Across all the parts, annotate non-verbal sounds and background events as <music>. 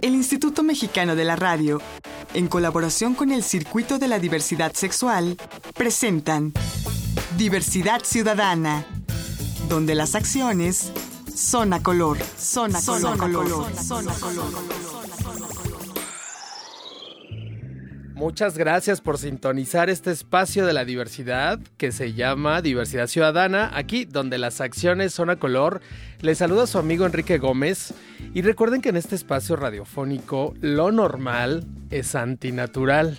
El Instituto Mexicano de la Radio, en colaboración con el Circuito de la Diversidad Sexual, presentan Diversidad Ciudadana, donde las acciones son a color, son a color, color, son a color. Muchas gracias por sintonizar este espacio de la diversidad que se llama Diversidad Ciudadana, aquí donde las acciones son a color. Les saluda su amigo Enrique Gómez y recuerden que en este espacio radiofónico lo normal es antinatural.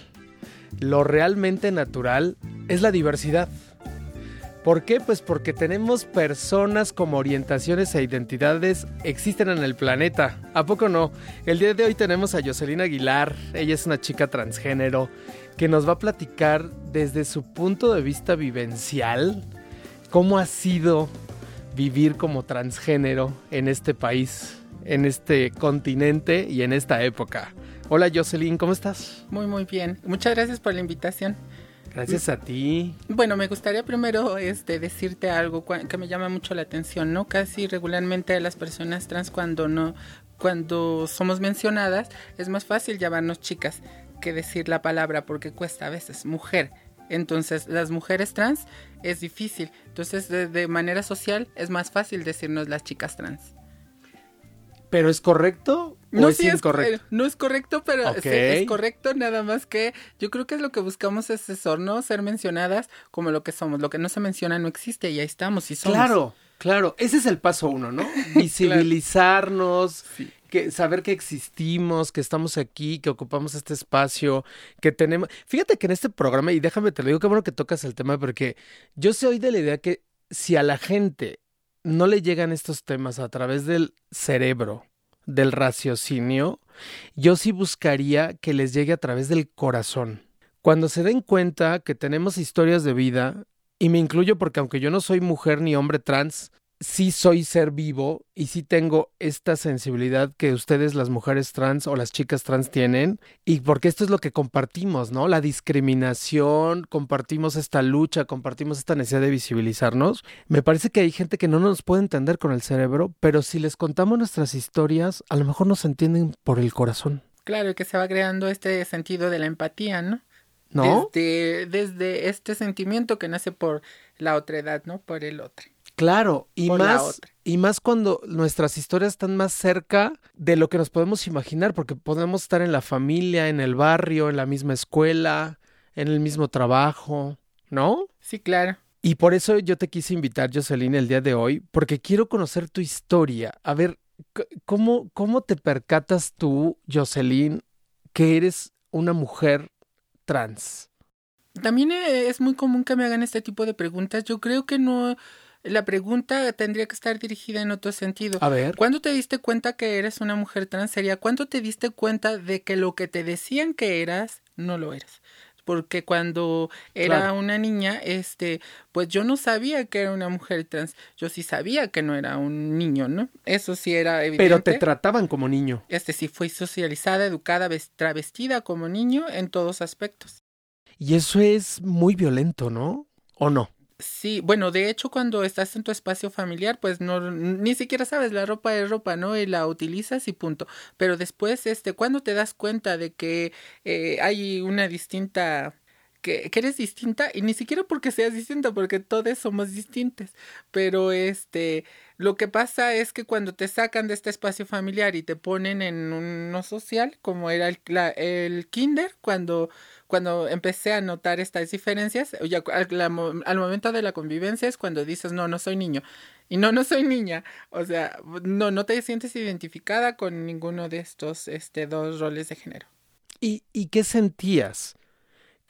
Lo realmente natural es la diversidad. ¿Por qué? Pues porque tenemos personas como orientaciones e identidades existen en el planeta. ¿A poco no? El día de hoy tenemos a Jocelyn Aguilar. Ella es una chica transgénero que nos va a platicar desde su punto de vista vivencial cómo ha sido vivir como transgénero en este país, en este continente y en esta época. Hola Jocelyn, ¿cómo estás? Muy, muy bien. Muchas gracias por la invitación. Gracias a ti. Bueno, me gustaría primero este, decirte algo que me llama mucho la atención, ¿no? Casi regularmente a las personas trans cuando no, cuando somos mencionadas, es más fácil llamarnos chicas que decir la palabra porque cuesta a veces mujer. Entonces, las mujeres trans es difícil. Entonces, de manera social es más fácil decirnos las chicas trans. ¿Pero es correcto no, es incorrecto? no es correcto, pero es correcto, nada más que yo creo que es lo que buscamos es eso, ¿no? Ser mencionadas como lo que somos. Lo que no se menciona no existe y ahí estamos y somos. Claro, claro. Ese es el paso uno, ¿no? <laughs> Visibilizarnos, que, saber que existimos, que estamos aquí, que ocupamos este espacio, que tenemos... Fíjate que en este programa, y déjame te lo digo, qué bueno que tocas el tema, porque yo soy de la idea que si a la gente no le llegan estos temas a través del cerebro, del raciocinio, yo sí buscaría que les llegue a través del corazón. Cuando se den cuenta que tenemos historias de vida, y me incluyo porque aunque yo no soy mujer ni hombre trans, sí soy ser vivo y sí tengo esta sensibilidad que ustedes las mujeres trans o las chicas trans tienen y porque esto es lo que compartimos, ¿no? La discriminación, compartimos esta lucha, compartimos esta necesidad de visibilizarnos. Me parece que hay gente que no nos puede entender con el cerebro, pero si les contamos nuestras historias, a lo mejor nos entienden por el corazón. Claro, que se va creando este sentido de la empatía, ¿no? ¿No? Desde, desde este sentimiento que nace por la otra edad, ¿no? Por el otro. Claro, y más, y más cuando nuestras historias están más cerca de lo que nos podemos imaginar, porque podemos estar en la familia, en el barrio, en la misma escuela, en el mismo trabajo, ¿no? Sí, claro. Y por eso yo te quise invitar, Jocelyn, el día de hoy, porque quiero conocer tu historia. A ver, ¿cómo, cómo te percatas tú, Jocelyn, que eres una mujer trans? También eh, es muy común que me hagan este tipo de preguntas. Yo creo que no la pregunta tendría que estar dirigida en otro sentido. A ver. ¿Cuándo te diste cuenta que eres una mujer trans? Sería, ¿cuándo te diste cuenta de que lo que te decían que eras, no lo eres? Porque cuando era una niña, este, pues yo no sabía que era una mujer trans. Yo sí sabía que no era un niño, ¿no? Eso sí era evidente. Pero te trataban como niño. Este sí fui socializada, educada, travestida como niño en todos aspectos. Y eso es muy violento, ¿no? ¿O no? Sí, bueno, de hecho cuando estás en tu espacio familiar, pues no, ni siquiera sabes, la ropa es ropa, ¿no? Y la utilizas y punto. Pero después, este, cuando te das cuenta de que eh, hay una distinta que, eres distinta y ni siquiera porque seas distinta, porque todos somos distintos. Pero este, lo que pasa es que cuando te sacan de este espacio familiar y te ponen en uno social, como era el, el kinder, cuando cuando empecé a notar estas diferencias, ya al, momento de la convivencia es cuando dices, no, no soy niño. Y no, no soy niña. O sea, no, no te sientes identificada con ninguno de estos este, dos roles de género. ¿Y, y qué sentías?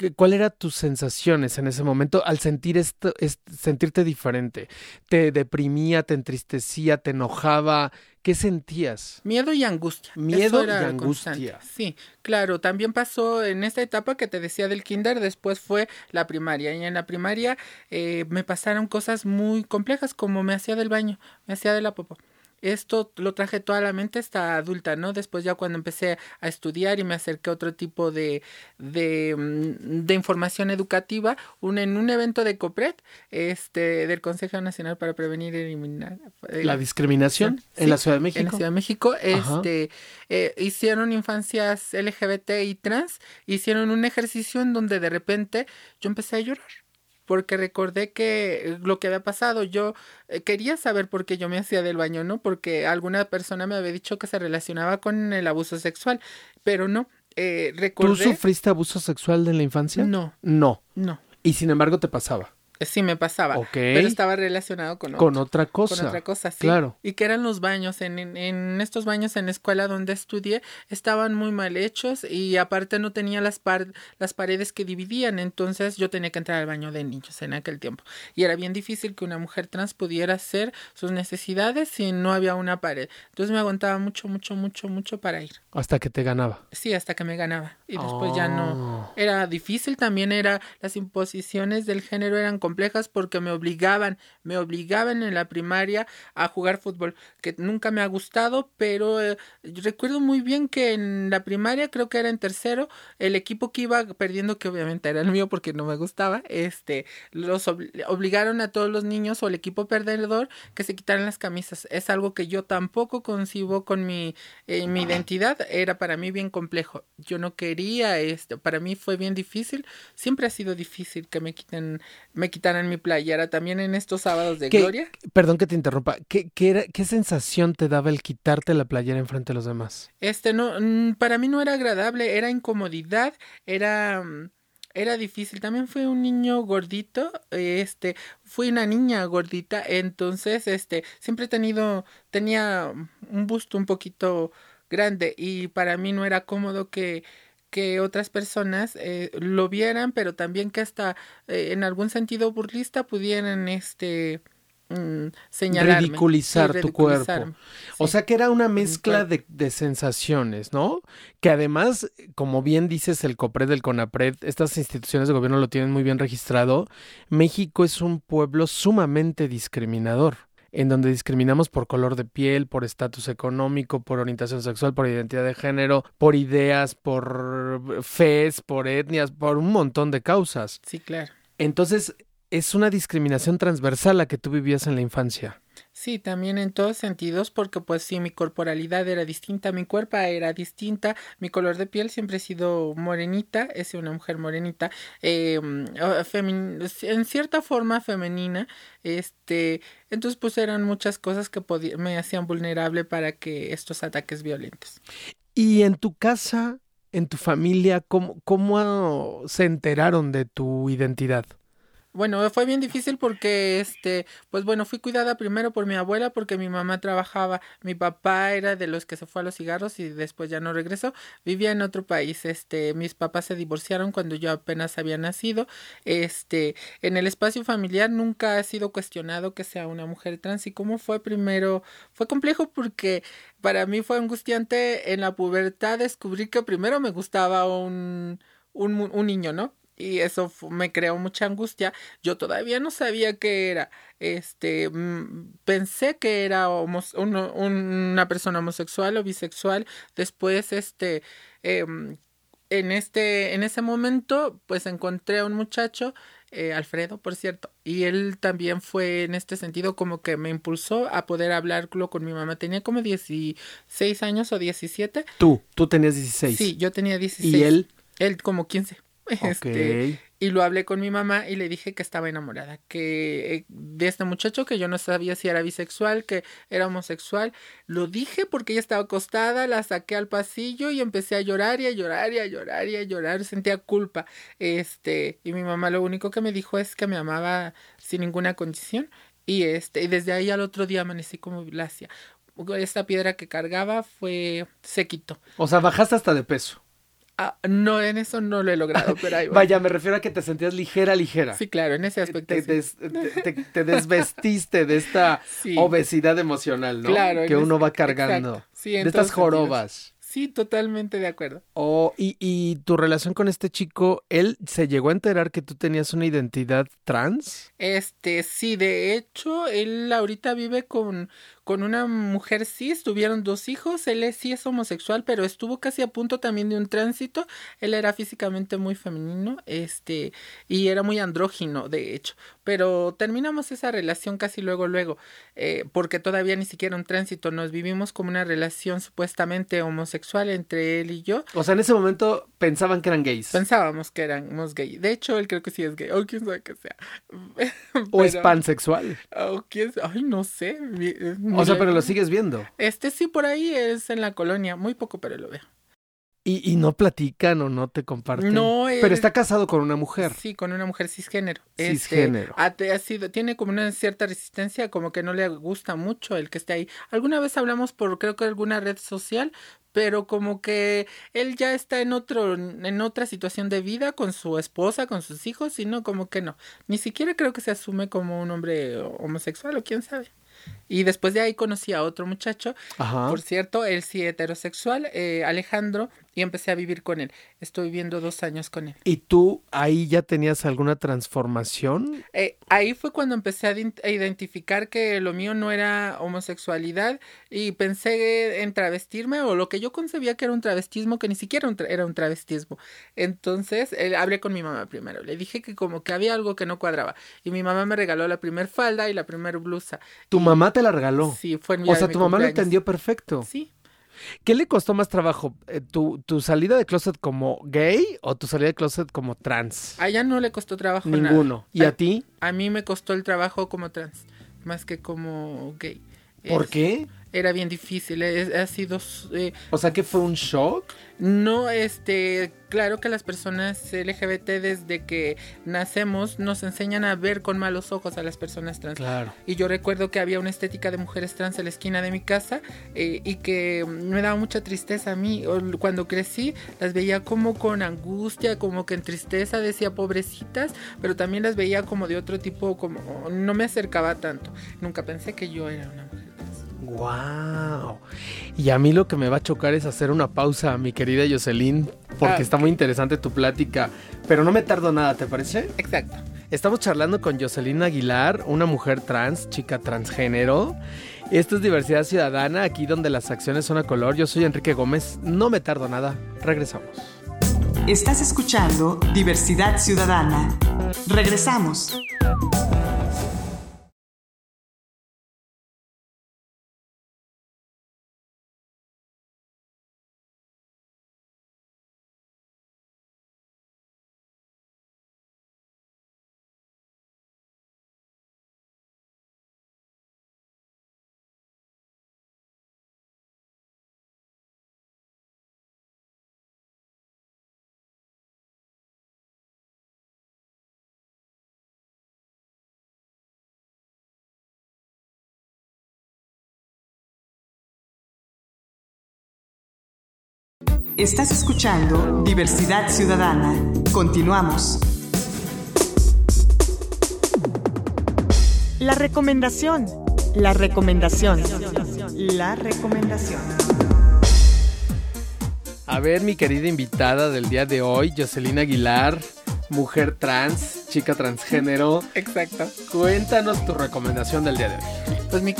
¿Cuál era tus sensaciones en ese momento al sentir esto, sentirte diferente? ¿Te deprimía, te entristecía, te enojaba? ¿Qué sentías? Miedo y angustia. Miedo y angustia. Sí, claro. También pasó en esta etapa que te decía del kinder, después fue la primaria. Y en la primaria eh, me pasaron cosas muy complejas, como me hacía del baño, me hacía de la popo. Esto lo traje toda la mente hasta adulta, ¿no? Después ya cuando empecé a estudiar y me acerqué a otro tipo de, de, mm, de información educativa, un, en un evento de COPRED, este, del Consejo Nacional para Prevenir y Eliminar eh, la discriminación en la Ciudad de México. En la Ciudad de México, este, eh, hicieron infancias LGBT y trans, hicieron un ejercicio en donde de repente yo empecé a llorar porque recordé que lo que había pasado, yo eh, quería saber por qué yo me hacía del baño, ¿no? Porque alguna persona me había dicho que se relacionaba con el abuso sexual, pero no. Eh, recordé... ¿Tú sufriste abuso sexual en la infancia? No. No. No. Y sin embargo te pasaba. Sí, me pasaba. Pero estaba relacionado con, con otra cosa. Con otra cosa, sí. Claro. Y que eran los baños. En, en, estos baños en la escuela donde estudié estaban muy mal hechos y aparte no tenía las, las paredes que dividían. Entonces yo tenía que entrar al baño de niños en aquel tiempo. Y era bien difícil que una mujer trans pudiera hacer sus necesidades si no había una pared. Entonces me aguantaba mucho, mucho, mucho, mucho para ir. Hasta que te ganaba. Sí, hasta que me ganaba. Y después ya no. Oh. Era difícil también, era las imposiciones del género eran complejas porque me obligaban, me obligaban en la primaria a jugar fútbol, que nunca me ha gustado, pero eh, recuerdo muy bien que en la primaria, creo que era en tercero, el equipo que iba perdiendo, que obviamente era el mío porque no me gustaba, este, los obligaron a todos los niños o el equipo perdedor que se quitaran las camisas. Es algo que yo tampoco concibo con mi, eh, mi identidad, era para mí bien complejo. Yo no quería esto, para mí fue bien difícil, siempre ha sido difícil que me quiten, me quitaran mi playera también en estos sábados de gloria. Perdón que te interrumpa. ¿Qué, qué, ¿Qué sensación te daba el quitarte la playera enfrente de los demás? Este no, mm, para mí no era agradable, era incomodidad, era mm, era difícil. También fui un niño gordito, este, fui una niña gordita, entonces, este, siempre he tenido, tenía un busto un poquito grande y para mí no era cómodo que que otras personas eh, lo vieran, pero también que hasta eh, en algún sentido burlista pudieran este mm, señalarme. Ridiculizar tu cuerpo. O sea que era una mezcla de, de, sensaciones, ¿no? Que además, como bien dices, el COPRED, el CONAPRED, estas instituciones de gobierno lo tienen muy bien registrado. México es un pueblo sumamente discriminador en donde discriminamos por color de piel, por estatus económico, por orientación sexual, por identidad de género, por ideas, por fes, por etnias, por un montón de causas. Sí, claro. Entonces, es una discriminación transversal la que tú vivías en la infancia. Sí, también en todos sentidos, porque pues sí, mi corporalidad era distinta, mi cuerpo era distinta, mi color de piel siempre he sido morenita, he sido una mujer morenita, eh, en cierta forma femenina, este, entonces pues eran muchas cosas que me hacían vulnerable para que estos ataques violentos. Y en tu casa, en tu familia, ¿cómo, cómo se enteraron de tu identidad? Bueno, fue bien difícil porque, este, pues bueno, fui cuidada primero por mi abuela porque mi mamá trabajaba, mi papá era de los que se fue a los cigarros y después ya no regresó, vivía en otro país, este, mis papás se divorciaron cuando yo apenas había nacido, este, en el espacio familiar nunca ha sido cuestionado que sea una mujer trans y cómo fue primero, fue complejo porque para mí fue angustiante en la pubertad descubrir que primero me gustaba un, un, un niño, ¿no? Y eso me creó mucha angustia. Yo todavía no sabía qué era. Este, mm, pensé que era una persona homosexual o bisexual. Después, este, em, en este, en ese momento, pues encontré a un muchacho, eh, Alfredo, por cierto, y él también fue en este sentido como que me impulsó a poder hablarlo con mi mamá. Tenía como 16 años o 17. Tú, tú tenías 16. Sí, yo tenía 16. ¿Y él? Él como 15. <laughs> Este, y lo hablé con mi mamá y le dije que estaba enamorada, que eh, de este muchacho que yo no sabía si era bisexual, que era homosexual. Lo dije porque ella estaba acostada, la saqué al pasillo y empecé a llorar y a llorar y a llorar y a llorar, sentía culpa. Este, y mi mamá lo único que me dijo es que me amaba sin ninguna condición y este, y desde ahí al otro día amanecí como Blasia. Esta piedra que cargaba fue se quitó. O sea, bajaste hasta de peso. Ah, no, en eso no lo he logrado, pero ahí <laughs> Vaya, me refiero a que te sentías ligera, ligera. Sí, claro, en ese aspecto. <laughs> Te, desvestiste de esta obesidad emocional, ¿no? Claro. Que uno va cargando. Sí, de estas jorobas. Sí, totalmente de acuerdo. Oh, y, y tu relación con este chico, ¿él se llegó a enterar que tú tenías una identidad trans? Este, sí, de hecho, él ahorita vive con, con una mujer cis, tuvieron dos hijos, él sí es homosexual, pero estuvo casi a punto también de un tránsito, él era físicamente muy femenino, este, y era muy andrógino, de hecho, pero terminamos esa relación casi luego, luego, eh, porque todavía ni siquiera un tránsito, nos vivimos como una relación supuestamente homosexual entre él y yo. O sea, en ese momento pensaban que eran gays. Pensábamos que éramos gay. De hecho, él creo que sí es gay, o quién sabe que sea. o es <laughs> pansexual. O quién, ay, no sé. O sea, pero lo <laughs> sigues viendo. Este sí, por ahí es en la colonia, muy poco, pero lo veo. Y, y, no platican o no te comparten. No, pero está casado con una mujer. Sí, con una mujer cisgénero. Cisgénero. Este, ha, sido, tiene como una cierta resistencia, como que no le gusta mucho el que esté ahí. Alguna vez hablamos por creo que alguna red social, pero como que él ya está en otro, en otra situación de vida con su esposa, con sus hijos, y no, como que no. Ni siquiera creo que se asume como un hombre homosexual o quién sabe. Y después de ahí conocí a otro muchacho, por cierto, él sí heterosexual, eh, Alejandro, y empecé a vivir con él. Estoy viviendo dos años con él. ¿Y tú ahí ya tenías alguna transformación? Eh, ahí fue cuando empecé a, identificar que lo mío no era homosexualidad y pensé en travestirme o lo que yo concebía que era un travestismo, que ni siquiera era un travestismo. Entonces eh, hablé con mi mamá primero. Le dije que como que había algo que no cuadraba. Y mi mamá me regaló la primer falda y la primer blusa. ¿Tu mamá te la regaló? Sí, fue en mi O sea, tu mamá lo entendió perfecto. Sí. ¿Qué le costó más trabajo? Eh, ¿Tu, ¿Tu, salida de closet como gay o tu salida de closet como trans? A ella no le costó trabajo Ninguno. ¿Y a, ti? A mí me costó el trabajo como trans, más que como gay. ¿Por qué? Era bien difícil, ha sido... Eh, o sea, que fue un shock. No, este, claro que las personas LGBT desde que nacemos nos enseñan a ver con malos ojos a las personas trans. Claro. Y yo recuerdo que había una estética de mujeres trans en la esquina de mi casa eh, y que me daba mucha tristeza a mí. Cuando crecí las veía como con angustia, como que en tristeza decía pobrecitas, pero también las veía como de otro tipo, como no me acercaba tanto. Nunca pensé que yo era una mujer. ¡Wow! Y a mí lo que me va a chocar es hacer una pausa, mi querida Jocelyn, porque ah, está muy interesante tu plática. Pero no me tardo nada, ¿te parece? Exacto. Estamos charlando con Jocelyn Aguilar, una mujer trans, chica transgénero. Esto es Diversidad Ciudadana, aquí donde las acciones son a color. Yo soy Enrique Gómez, no me tardo nada. Regresamos. Estás escuchando Diversidad Ciudadana. Regresamos. Estás escuchando Diversidad Ciudadana. Continuamos. La recomendación. La recomendación. La recomendación. A ver, mi querida invitada del día de hoy, Jocelyn Aguilar, mujer trans, chica transgénero. <laughs> Exacto. Cuéntanos tu recomendación del día de hoy. Pues mi,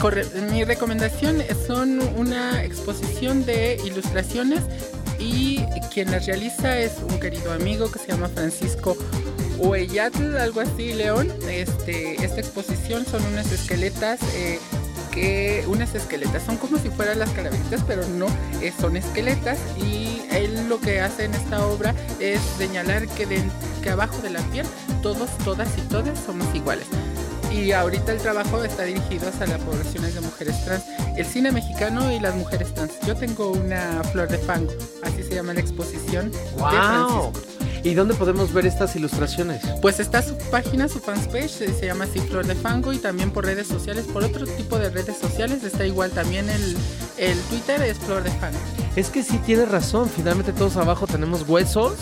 mi recomendación son una exposición de ilustraciones y quien las realiza es un querido amigo que se llama Francisco Huellatl, algo así, León. Este, esta exposición son unas esqueletas. Eh, que unas esqueletas son como si fueran las calaveritas, pero no, eh, son esqueletas y él lo que hace en esta obra es señalar que, que abajo de la piel todos, todas y todas somos iguales y ahorita el trabajo está dirigido hacia las poblaciones de mujeres trans, el cine mexicano y las mujeres trans. Yo tengo una flor de fango, así se llama la exposición wow. ¿Y dónde podemos ver estas ilustraciones? Pues está su página, su fanpage, se llama así Flor de Fango y también por redes sociales, por otro tipo de redes sociales, está igual también el, el Twitter es Flor de Fango. Es que sí tienes razón, finalmente todos abajo tenemos huesos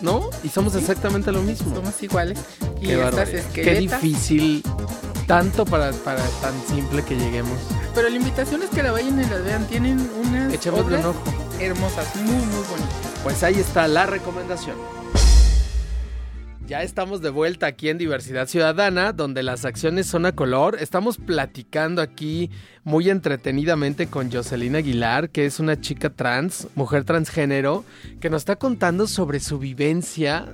¿No? Y somos exactamente lo mismo. Somos iguales. Y estas Qué difícil, tanto para, para tan simple que lleguemos. Pero la invitación es que la vayan y la vean. Tienen unas obras un ojo. hermosas, muy, muy bonitas. Pues ahí está la recomendación. Ya estamos de vuelta aquí en Diversidad Ciudadana, donde las acciones son a color. Estamos platicando aquí muy entretenidamente con Jocelyn Aguilar, que es una chica trans, mujer transgénero, que nos está contando sobre su vivencia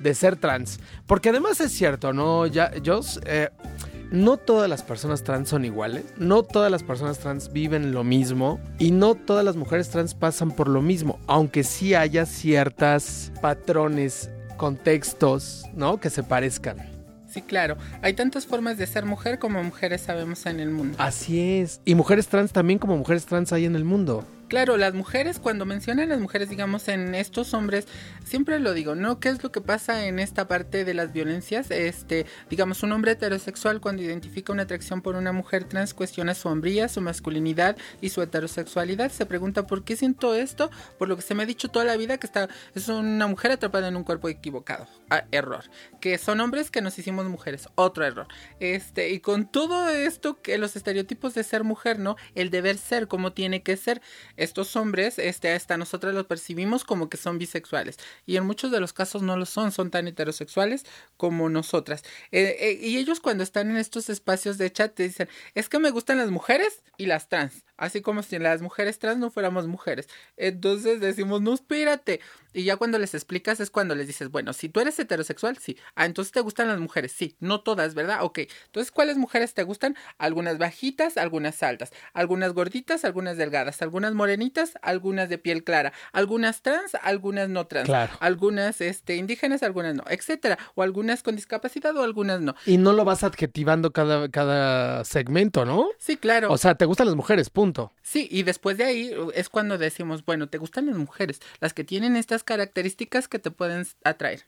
de ser trans. Porque además es cierto, ¿no? Ya, yo, eh, no todas las personas trans son iguales, no todas las personas trans viven lo mismo y no todas las mujeres trans pasan por lo mismo, aunque sí haya ciertas patrones contextos, ¿no? Que se parezcan. Sí, claro. Hay tantas formas de ser mujer como mujeres sabemos en el mundo. Así es. Y mujeres trans también como mujeres trans hay en el mundo. Claro, las mujeres, cuando mencionan las mujeres, digamos, en estos hombres, siempre lo digo, ¿no? ¿Qué es lo que pasa en esta parte de las violencias? Este, digamos, un hombre heterosexual cuando identifica una atracción por una mujer trans cuestiona su hombría, su masculinidad y su heterosexualidad. Se pregunta por qué siento esto, por lo que se me ha dicho toda la vida que está, es una mujer atrapada en un cuerpo equivocado. Ah, error. Que son hombres que nos hicimos mujeres. Otro error. Este, y con todo esto que los estereotipos de ser mujer, ¿no? El deber ser como tiene que ser estos hombres, este, hasta nosotros los percibimos como que son bisexuales. Y en muchos de los casos no lo son, son tan heterosexuales como nosotras. Eh, eh, y ellos cuando están en estos espacios de chat te dicen, es que me gustan las mujeres y las trans. Así como si las mujeres trans no fuéramos mujeres. Entonces decimos, no, espérate. Y ya cuando les explicas es cuando les dices, bueno, si tú eres heterosexual, sí. Ah, entonces te gustan las mujeres, sí. No todas, ¿verdad? Ok. Entonces, ¿cuáles mujeres te gustan? Algunas bajitas, algunas altas. Algunas gorditas, algunas delgadas. Algunas morenitas, algunas de piel clara. Algunas trans, algunas no trans. Claro. Algunas este, indígenas, algunas no, etcétera. O algunas con discapacidad o algunas no. Y no lo vas adjetivando cada, cada segmento, ¿no? Sí, claro. O sea, te gustan las mujeres, punto. Sí, y después de ahí es cuando decimos, bueno, te gustan las mujeres, las que tienen estas características que te pueden atraer.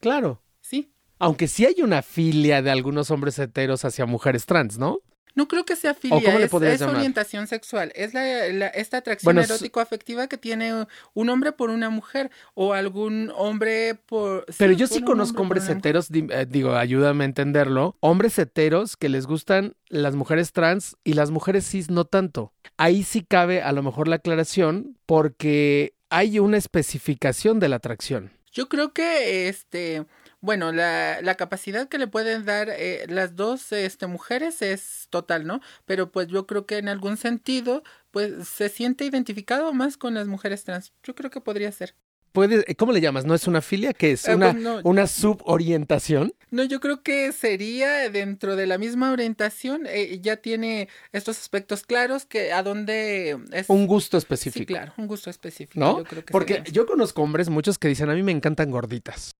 Claro. Sí. Aunque sí hay una filia de algunos hombres heteros hacia mujeres trans, ¿no? No creo que sea filia, es, orientación sexual, es la, esta atracción erótico-afectiva que tiene un hombre por una mujer o algún hombre por... Pero yo sí conozco hombres heteros, eh, digo, ayúdame a entenderlo, hombres heteros que les gustan las mujeres trans y las mujeres cis no tanto. Ahí sí cabe a lo mejor la aclaración porque hay una especificación de la atracción. Yo creo que este bueno, la, la capacidad que le pueden dar eh, las dos este, mujeres es total, ¿no? Pero pues yo creo que en algún sentido, pues se siente identificado más con las mujeres trans. Yo creo que podría ser. Puede, eh, ¿Cómo le llamas? ¿No es una filia? ¿Qué es? Eh, ¿Una, ¿Una suborientación? No, yo creo que sería dentro de la misma orientación, ya tiene estos aspectos claros que a dónde es... Un gusto específico. Sí, claro, un gusto específico. ¿No? Yo creo que Porque yo conozco hombres, muchos que dicen, a mí me encantan gorditas.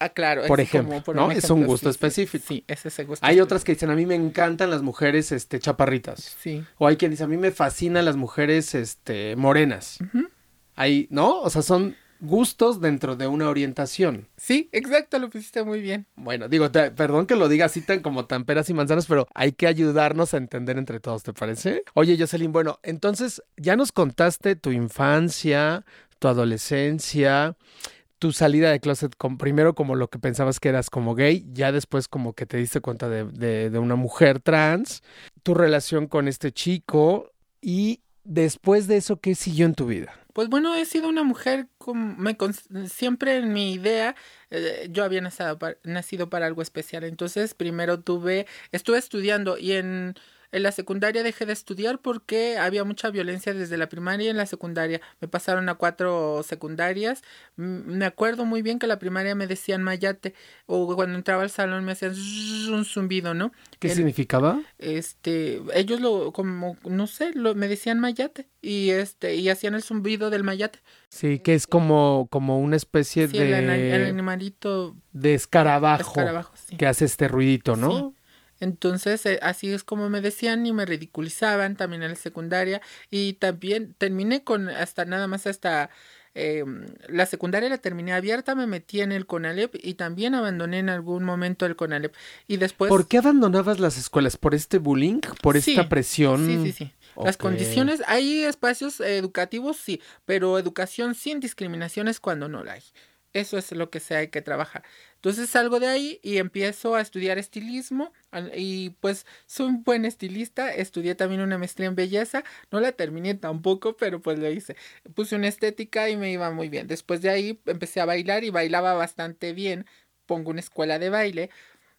Ah, claro. Por ejemplo, ¿no? es un gusto específico. Sí, es ese gusto. Hay otras que dicen, a mí me encantan las mujeres, este, chaparritas. Sí. O hay quien dice, a mí me fascinan las mujeres, este, morenas. Hay, ¿no? O sea, son gustos dentro de una orientación. Sí, exacto, lo pusiste muy bien. Bueno, digo, perdón que lo diga así tan como tan peras y manzanas, pero hay que ayudarnos a entender entre todos, ¿te parece? Oye, Jocelyn, bueno, entonces ya nos contaste tu infancia, tu adolescencia, tu salida de closet, con, primero como lo que pensabas que eras como gay, ya después como que te diste cuenta de, de, una mujer trans, tu relación con este chico y después de eso, ¿qué siguió en tu vida? Pues bueno, he sido una mujer, como me, siempre en mi idea, eh, yo había nacido para, nacido para algo especial, entonces primero tuve, estuve estudiando y en en la secundaria dejé de estudiar porque había mucha violencia desde la primaria y en la secundaria. Me pasaron a cuatro secundarias. Me acuerdo muy bien que la primaria me decían mayate o cuando entraba al salón me hacían un zumbido, ¿no? ¿Qué significaba? Este, ellos lo como no sé, lo me decían mayate y este y hacían el zumbido del mayate. Sí, que es como como una especie de el, animalito de escarabajo, escarabajo sí. que hace este ruidito, ¿no? Entonces, eh, así es como me decían y me ridiculizaban también en la secundaria. Y también terminé con hasta nada más hasta eh, la secundaria la terminé abierta, me metí en el CONALEP y también abandoné en algún momento el CONALEP. Y después... ¿Por qué abandonabas las escuelas? ¿Por este bullying? ¿Por esta presión? Sí, sí, sí. Las condiciones, hay espacios educativos, sí, pero educación sin discriminaciones cuando no la hay. Eso es lo que se hay que trabajar. Entonces salgo de ahí y empiezo a estudiar estilismo y pues soy un buen estilista. Estudié también una maestría en belleza. No la terminé tampoco, pero pues lo hice. Puse una estética y me iba muy bien. Después de ahí empecé a bailar y bailaba bastante bien pongo una escuela de baile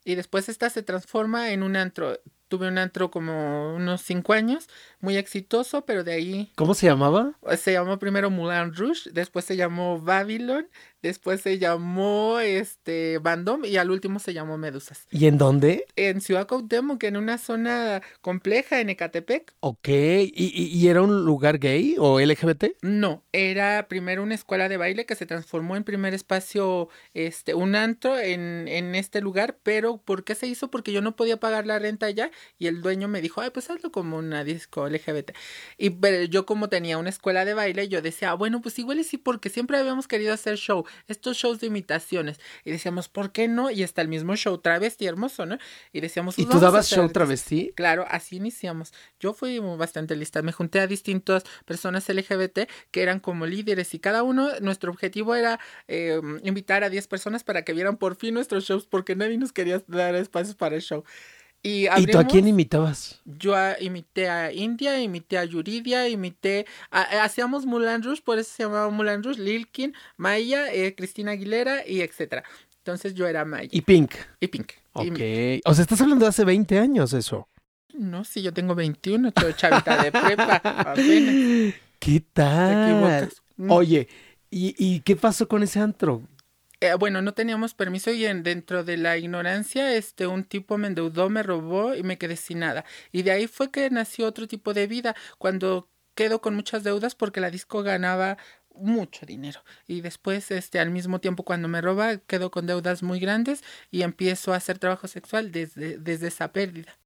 y después esta se transforma en un antro tuve un antro como unos cinco años, muy exitoso, pero de ahí... ¿Cómo se llamaba? Se llamó primero Moulin Rouge, después se llamó Babylon, después se llamó este Bandom y al último se llamó Medusas. ¿Y en dónde? En Ciudad Cuauhtémoc, en una zona compleja en Ecatepec. Ok, ¿Y, ¿Y, era un lugar gay o LGBT? No, era primero una escuela de baile que se transformó en primer espacio, este, un antro en, en este lugar, pero ¿por qué se hizo? Porque yo no podía pagar la renta allá y el dueño me dijo, ay, pues hazlo como una disco LGBT. Y pero yo como tenía una escuela de baile, yo decía, ah, bueno, pues igual y sí, porque siempre habíamos querido hacer show, estos shows de imitaciones. Y decíamos, ¿por qué no? Y está el mismo show travesti hermoso, ¿no? Y decíamos, ¿y pues tú dabas show travesti? Claro, así iniciamos. Yo fui bastante lista, me junté a distintas personas LGBT que eran como líderes y cada uno, nuestro objetivo era eh, invitar a 10 personas para que vieran por fin nuestros shows porque nadie nos quería dar espacios para el show. Y, tú a quién imitabas? Yo imité a India, imité a Yuridia, imité, hacíamos Mulan Rouge, por eso se llamaba Mulan Rouge, Lilkin, Maya, eh, Cristina Aguilera y etcétera. Entonces yo era Maya. ¿Y Pink? Y Pink. Ok. O sea, estás hablando de hace 20 años eso. No, sí, yo tengo 21, soy chavita de prepa, <laughs> apenas. ¿Qué tal? Oye, ¿y, ¿y qué pasó con ese antro? Eh, bueno, no teníamos permiso y en, dentro de la ignorancia, este, un tipo me endeudó, me robó y me quedé sin nada. Y de ahí fue que nació otro tipo de vida, cuando quedo con muchas deudas porque la disco ganaba mucho dinero y después este al mismo tiempo cuando me roba quedo con deudas muy grandes y empiezo a hacer trabajo sexual desde, desde esa pérdida.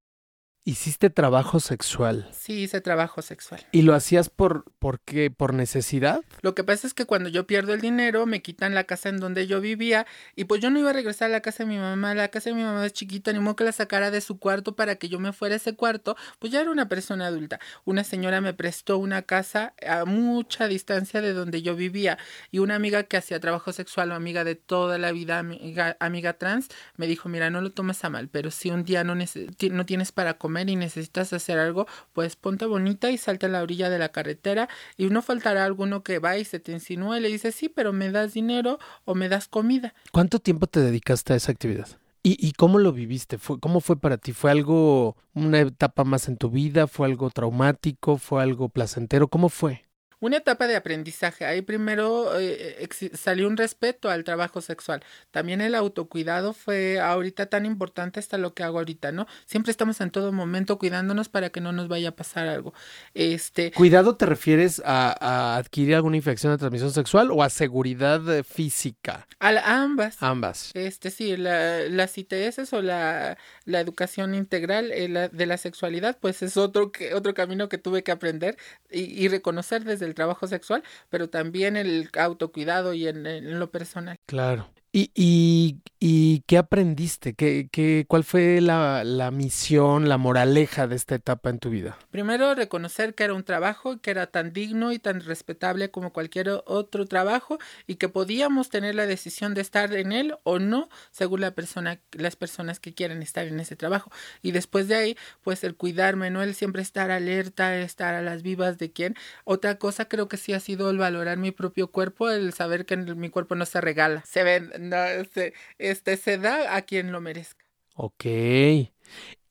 ¿Hiciste trabajo sexual? Sí, hice trabajo sexual. ¿Y lo hacías por, por qué? ¿Por necesidad? Lo que pasa es que cuando yo pierdo el dinero, me quitan la casa en donde yo vivía y pues yo no iba a regresar a la casa de mi mamá. La casa de mi mamá es chiquita, ni modo que la sacara de su cuarto para que yo me fuera a ese cuarto. Pues ya era una persona adulta. Una señora me prestó una casa a mucha distancia de donde yo vivía y una amiga que hacía trabajo sexual amiga de toda la vida, amiga, amiga trans, me dijo, mira, no lo tomes a mal, pero si un día no, no tienes para comer, y necesitas hacer algo, pues ponte bonita y salte a la orilla de la carretera y no faltará alguno que va y se te insinúe y le dice, sí, pero me das dinero o me das comida. ¿Cuánto tiempo te dedicaste a esa actividad? ¿Y, ¿Y, cómo lo viviste? ¿Fue, ¿Cómo fue para ti? ¿Fue algo, una etapa más en tu vida? ¿Fue algo traumático? ¿Fue algo placentero? ¿Cómo fue? Una etapa de aprendizaje. Ahí primero eh, salió un respeto al trabajo sexual. También el autocuidado fue ahorita tan importante hasta lo que hago ahorita, ¿no? Siempre estamos en todo momento cuidándonos para que no nos vaya a pasar algo. Este. ¿Cuidado te refieres a, adquirir alguna infección de transmisión sexual o a seguridad eh, física? A, ambas. Ambas. Este sí, la, las ITS o la, la educación integral eh, de la sexualidad, pues es otro que otro camino que tuve que aprender y, y reconocer desde el trabajo sexual, pero también el autocuidado y en, lo personal. Claro. ¿Y, y, y qué aprendiste? ¿Qué, qué, ¿Cuál fue la, la, misión, la moraleja de esta etapa en tu vida? Primero, reconocer que era un trabajo, que era tan digno y tan respetable como cualquier otro trabajo y que podíamos tener la decisión de estar en él o no, según la persona, las personas que quieren estar en ese trabajo. Y después de ahí, pues el cuidarme, ¿no? El siempre estar alerta, estar a las vivas de quién. Otra cosa creo que sí ha sido el valorar mi propio cuerpo, el saber que mi cuerpo no se regala. Se ven no, este, este, se da a quien lo merezca. Ok. Y,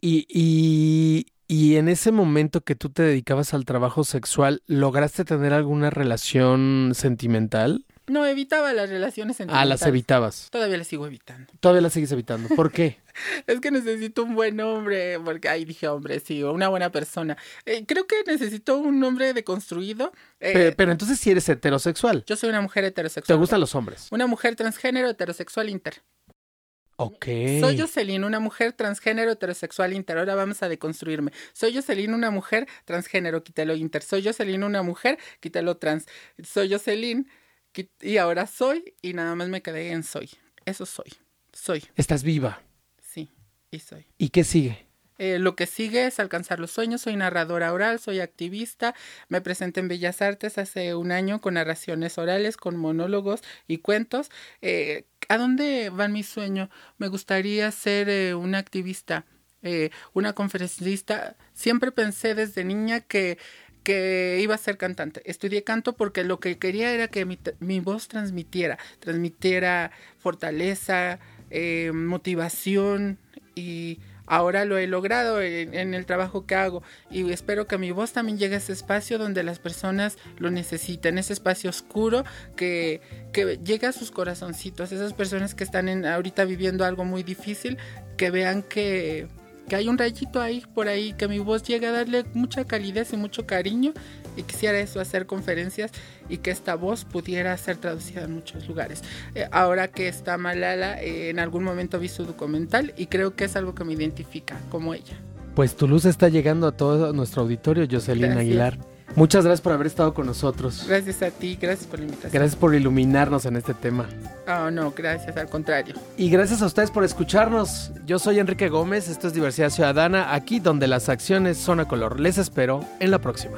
y, y en ese momento que tú te dedicabas al trabajo sexual, ¿lograste tener alguna relación sentimental? No, evitaba las relaciones sentimentales. Ah, las evitabas. Todavía las sigo evitando. Todavía las sigues evitando. ¿Por qué? <laughs> es que necesito un buen hombre, porque ahí dije hombre, sí, una buena persona. Eh, creo que necesito un hombre deconstruido. Eh, pero, entonces si eres heterosexual. Yo soy una mujer heterosexual. ¿Te gustan los hombres? Una mujer transgénero heterosexual inter. Ok. Soy Jocelyn, una mujer transgénero heterosexual inter. Ahora vamos a deconstruirme. Soy Jocelyn, una mujer transgénero, quítelo inter. Soy Jocelyn, una mujer, quítelo trans. Soy Jocelyn y ahora soy y nada más me quedé en soy. Eso soy. Soy. Estás viva. Sí, y soy. ¿Y qué sigue? Eh, lo que sigue es alcanzar los sueños. Soy narradora oral, soy activista. Me presenté en Bellas Artes hace un año con narraciones orales, con monólogos y cuentos. Eh, ¿A dónde va mi sueño? Me gustaría ser eh, una activista, una conferencista. Siempre pensé desde niña que que iba a ser cantante. Estudié canto porque lo que quería era que mi, mi voz transmitiera, transmitiera fortaleza, eh, motivación y ahora lo he logrado en, el trabajo que hago y espero que mi voz también llegue a ese espacio donde las personas lo necesiten, ese espacio oscuro que, que llegue a sus corazoncitos, esas personas que están en, ahorita viviendo algo muy difícil, que vean que, que hay un rayito ahí por ahí, que mi voz llegue a darle mucha calidez y mucho cariño y quisiera eso, hacer conferencias y que esta voz pudiera ser traducida en muchos lugares. Eh, ahora que está Malala, eh, en algún momento vi su documental y creo que es algo que me identifica como ella. Pues tu luz está llegando a todo nuestro auditorio, Jocelyn Aguilar. Muchas gracias por haber estado con nosotros. Gracias a ti, gracias por la invitación. Gracias por iluminarnos en este tema. Oh, no, gracias, al contrario. Y gracias a ustedes por escucharnos. Yo soy Enrique Gómez, esto es Diversidad Ciudadana, aquí donde las acciones son a color. Les espero en la próxima.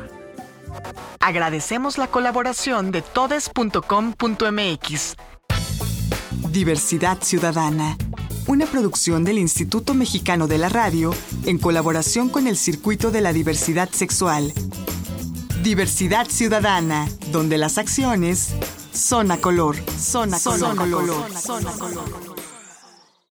Agradecemos la colaboración de todes.com.mx. Diversidad Ciudadana, una producción del Instituto Mexicano de la Radio en colaboración con el Circuito de la Diversidad Sexual. Diversidad Ciudadana, donde las acciones son a color, son a color, son a color.